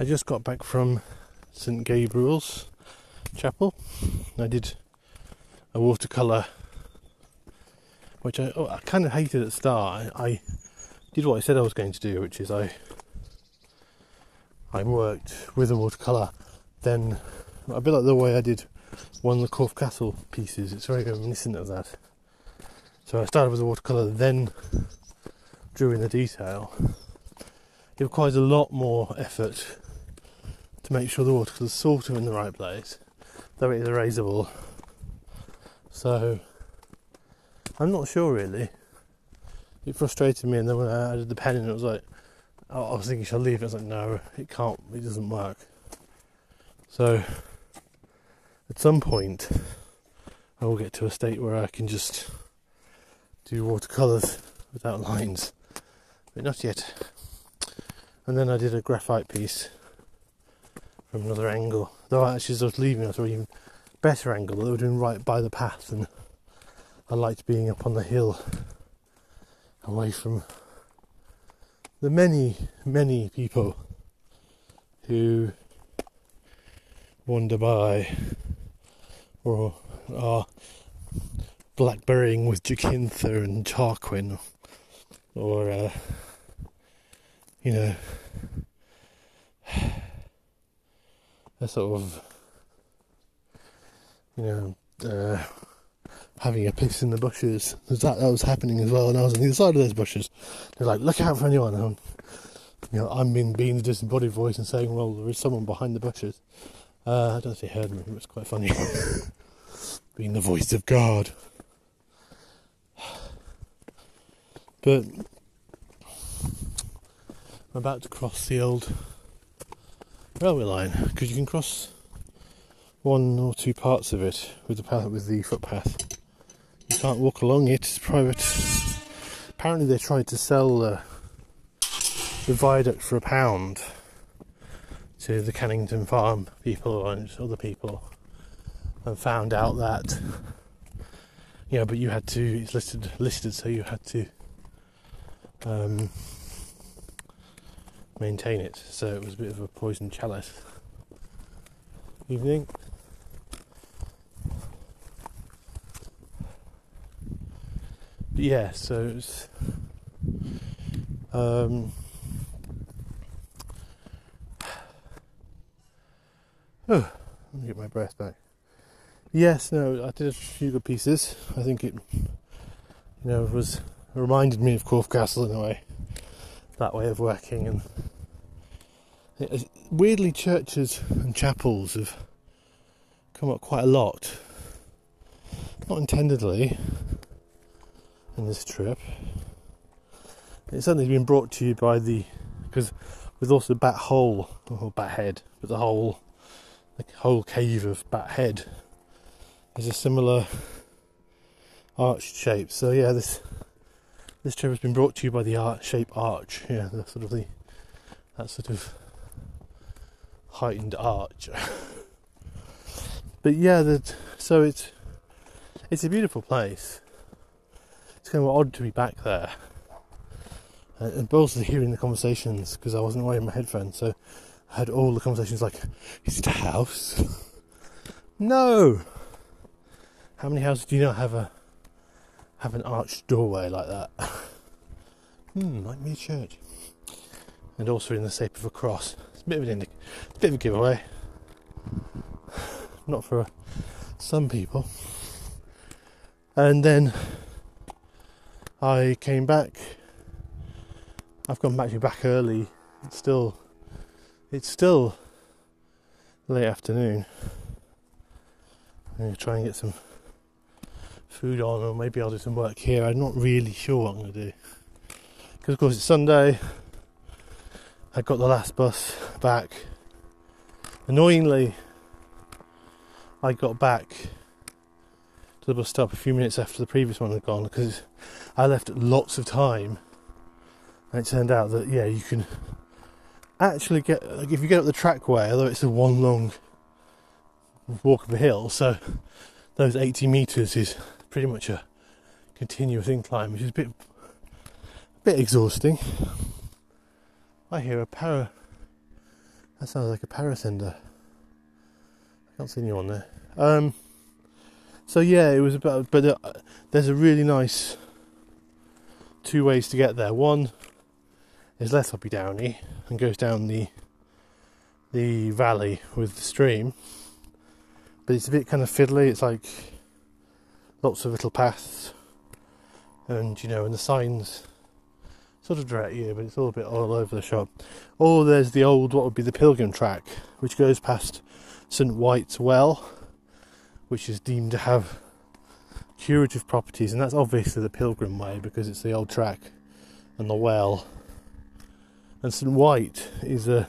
I just got back from St Gabriel's Chapel. I did a watercolour, which I, oh, I kind of hated at the start. I, I did what I said I was going to do, which is I I worked with a watercolour, then a bit like the way I did one of the Corfe Castle pieces. It's very reminiscent of that. So I started with a watercolour, then drew in the detail. It requires a lot more effort to make sure the watercolour's sort of in the right place, though it is erasable. So I'm not sure really. It frustrated me, and then when I added the pen in, it was like I was thinking, shall I leave it? I was like, no, it can't. It doesn't work. So at some point, I will get to a state where I can just do watercolours without lines, but not yet. And then I did a graphite piece from another angle. Though actually, as I was leaving, I saw an even better angle that were doing right by the path, and I liked being up on the hill, away from the many, many people who wander by or are blackberrying with Jacintha and Tarquin or, uh, you know, a sort of, you know, uh, having a piss in the bushes. That that was happening as well, and I was on the other side of those bushes. They're like, "Look out for anyone!" And, you know, I'm being being the disembodied voice and saying, "Well, there is someone behind the bushes." Uh, I don't know if they heard me. It was quite funny, being the voice of God. But I'm about to cross the old railway line because you can cross one or two parts of it with the path with the footpath. You can't walk along it; it's private. Apparently, they tried to sell the viaduct for a pound to the Cannington Farm people and other people, and found out that yeah, but you had to. It's listed listed, so you had to um, maintain it. So it was a bit of a poison chalice. Evening. But yeah, so it's um, oh, let me get my breath back. Yes, no, I did a few good pieces. I think it, you know, was reminded me of Corfe Castle in a way, that way of working, and it, weirdly, churches and chapels have come up quite a lot. Not intendedly in this trip. It's certainly been brought to you by the because with also Bat Hole or Bat Head, but the whole the whole cave of Bat Head is a similar arched shape. So yeah, this this trip has been brought to you by the art shape arch. Yeah, the sort of the that sort of heightened arch. but yeah, that so it's it's a beautiful place. It's kind of odd to be back there. and, and also hearing the conversations because I wasn't wearing my headphones, so I had all the conversations like, "Is it a house?" no. How many houses do you not have a have an arched doorway like that? hmm, might be a church. And also in the shape of a cross. It's a bit of an indic- bit of a giveaway. Not for uh, some people. And then I came back. I've gone back to back early. It's still it's still late afternoon. I'm gonna try and get some food on, or maybe I'll do some work here. I'm not really sure what I'm going to do. Because, of course, it's Sunday. I got the last bus back. Annoyingly, I got back to the bus stop a few minutes after the previous one had gone because I left lots of time. And it turned out that, yeah, you can actually get, like, if you get up the trackway, although it's a one long walk up a hill, so those 80 metres is pretty much a continuous incline, which is a bit, a bit exhausting. I hear a para, That sounds like a parascender. I can't see anyone there. Um, so yeah, it was about. But there's a really nice two ways to get there. One is less uppy downy and goes down the the valley with the stream, but it's a bit kind of fiddly. It's like lots of little paths, and you know, and the signs sort of direct you, but it's all a bit all over the shop. Or there's the old, what would be the pilgrim track, which goes past St Wite's Well, which is deemed to have curative properties, and that's obviously the pilgrim way because it's the old track and the well. And St White is a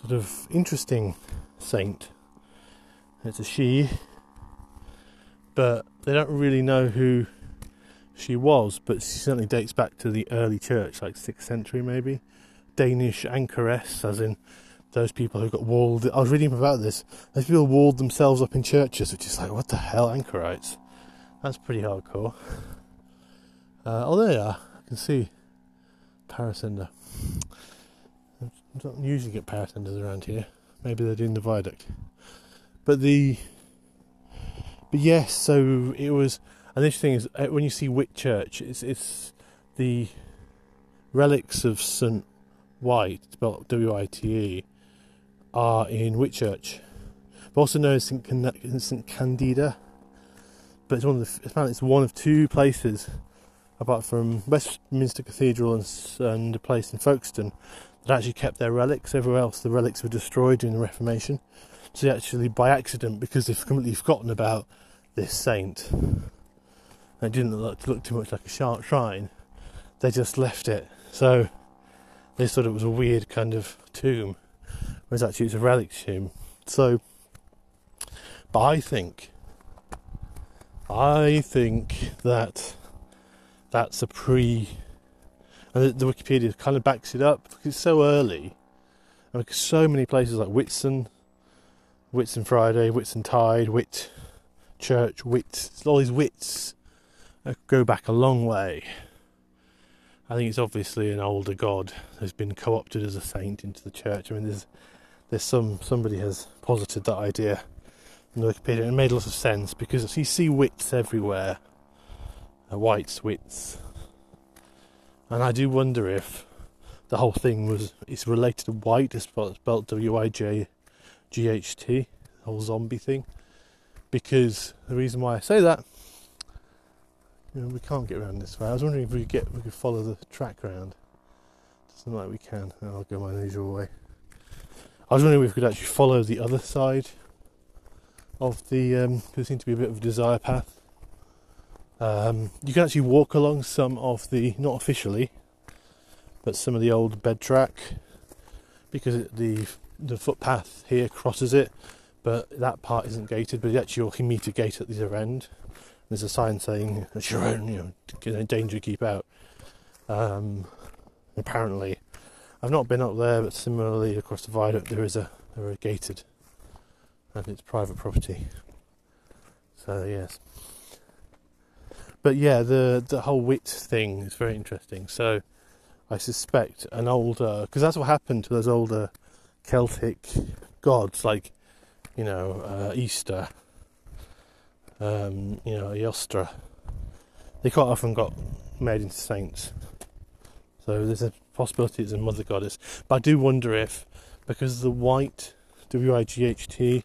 sort of interesting saint. It's a she, but they don't really know who she was, but she certainly dates back to the early church, like 6th century maybe. Danish anchoress, as in those people who got walled. I was reading about this. Those people walled themselves up in churches, which is like, what the hell, anchorites? That's pretty hardcore. Uh, oh, there you are. I can see Parascender. I don't usually get Parascenders around here. Maybe they're doing the viaduct. But the. But yes, so it was. And this thing is, uh, when you see Whitchurch, it's, it's the relics of St. Wite, spelled W I T E, are in Whitchurch, but also known as St. Can- St. Candida. But it's one of the, apparently it's one of two places, apart from Westminster Cathedral and, and a place in Folkestone, that actually kept their relics. Everywhere else, the relics were destroyed during the Reformation. So actually, by accident, because they've completely forgotten about this saint, it didn't look, look too much like a shark shrine, they just left it. So they thought it was a weird kind of tomb, whereas actually it's a relic tomb. So, but I think, I think that that's a pre, and the, the Wikipedia kind of backs it up because it's so early, and because so many places like Whitsun, Whitsun Friday, Whitsun Tide, Whit Church, Wit, all these wits go back a long way. I think it's obviously an older god who's been co-opted as a saint into the church. I mean, there's there's some somebody has posited that idea in the Wikipedia, and it made a lot of sense because you see wits everywhere, uh, whites, wits, and I do wonder if the whole thing was it's related to white, it's spelled W I J G H T, the whole zombie thing. Because the reason why I say that we can't get around this way. I was wondering if we could get we could follow the track around. Doesn't look like we can. I'll go my usual way. I was wondering if we could actually follow the other side of the. Um, there seemed to be a bit of a desire path. Um, you can actually walk along some of the, not officially, but some of the old bed track because the the footpath here crosses it, but that part isn't gated. But actually, you can meet a gate at the other end there's a sign saying it's your own, you know, danger, keep out. Um, apparently, I've not been up there, but similarly across the viaduct there is a there are gated, and it's private property. So yes, but yeah, the the whole wit thing is very interesting. So I suspect an older because that's what happened to those older Celtic gods, like you know uh, Easter um, you know, Eostre, they quite often got made into saints. So there's a possibility it's a mother goddess. But I do wonder if, because the white, W I G H T,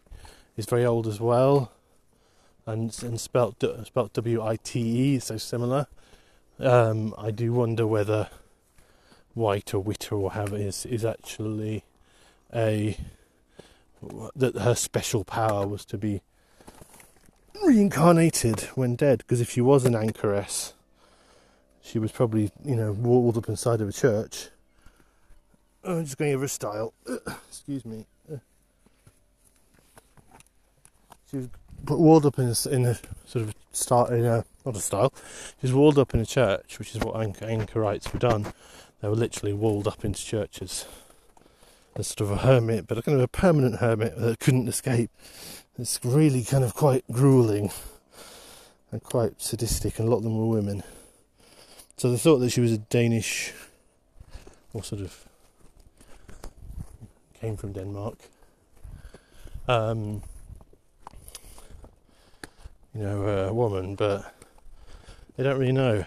is very old as well, and, and spelt, spelt W I T E, so similar, um, I do wonder whether white or witter or whatever is, is actually a. that her special power was to be reincarnated when dead because if she was an anchoress, she was probably, you know, walled up inside of a church. Oh, I'm just going over a style. excuse me. She was walled up in a, in a sort of start in a not a style. She was walled up in a church, which is what anchor, anchorites were done. They were literally walled up into churches. As sort of a hermit, but a kind of a permanent hermit that couldn't escape. It's really kind of quite grueling and quite sadistic, and a lot of them were women. So they thought that she was a Danish or sort of came from Denmark. Um, you know, a woman, but they don't really know.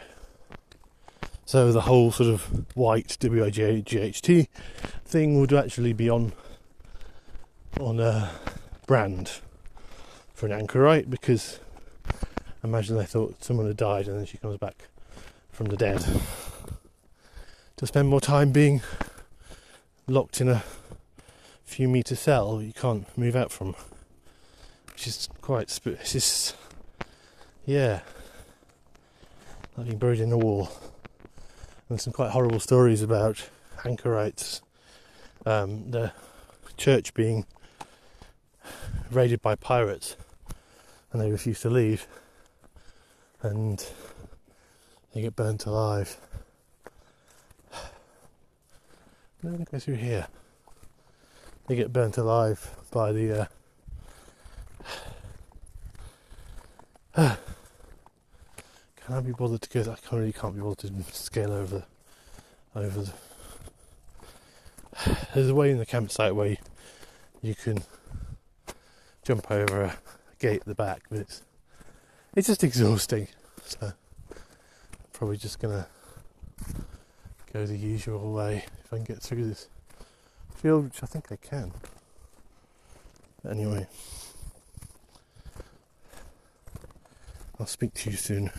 So the whole sort of white W I G H T thing would actually be on on a brand for an anchorite because imagine they thought someone had died and then she comes back from the dead. To spend more time being locked in a few meter cell you can't move out from. Which is quite sp- it's just yeah. Like being buried in a wall and some quite horrible stories about anchorites um, the church being raided by pirates and they refuse to leave and they get burnt alive. Going to go through here. They get burnt alive by the. Uh, can I be bothered to go? I can't, really can't be bothered to scale over, over the. There's a way in the campsite where you, you can jump over a gate at the back, but it's it's just exhausting. So I'm probably just gonna go the usual way if I can get through this field, which I think I can. Anyway, I'll speak to you soon.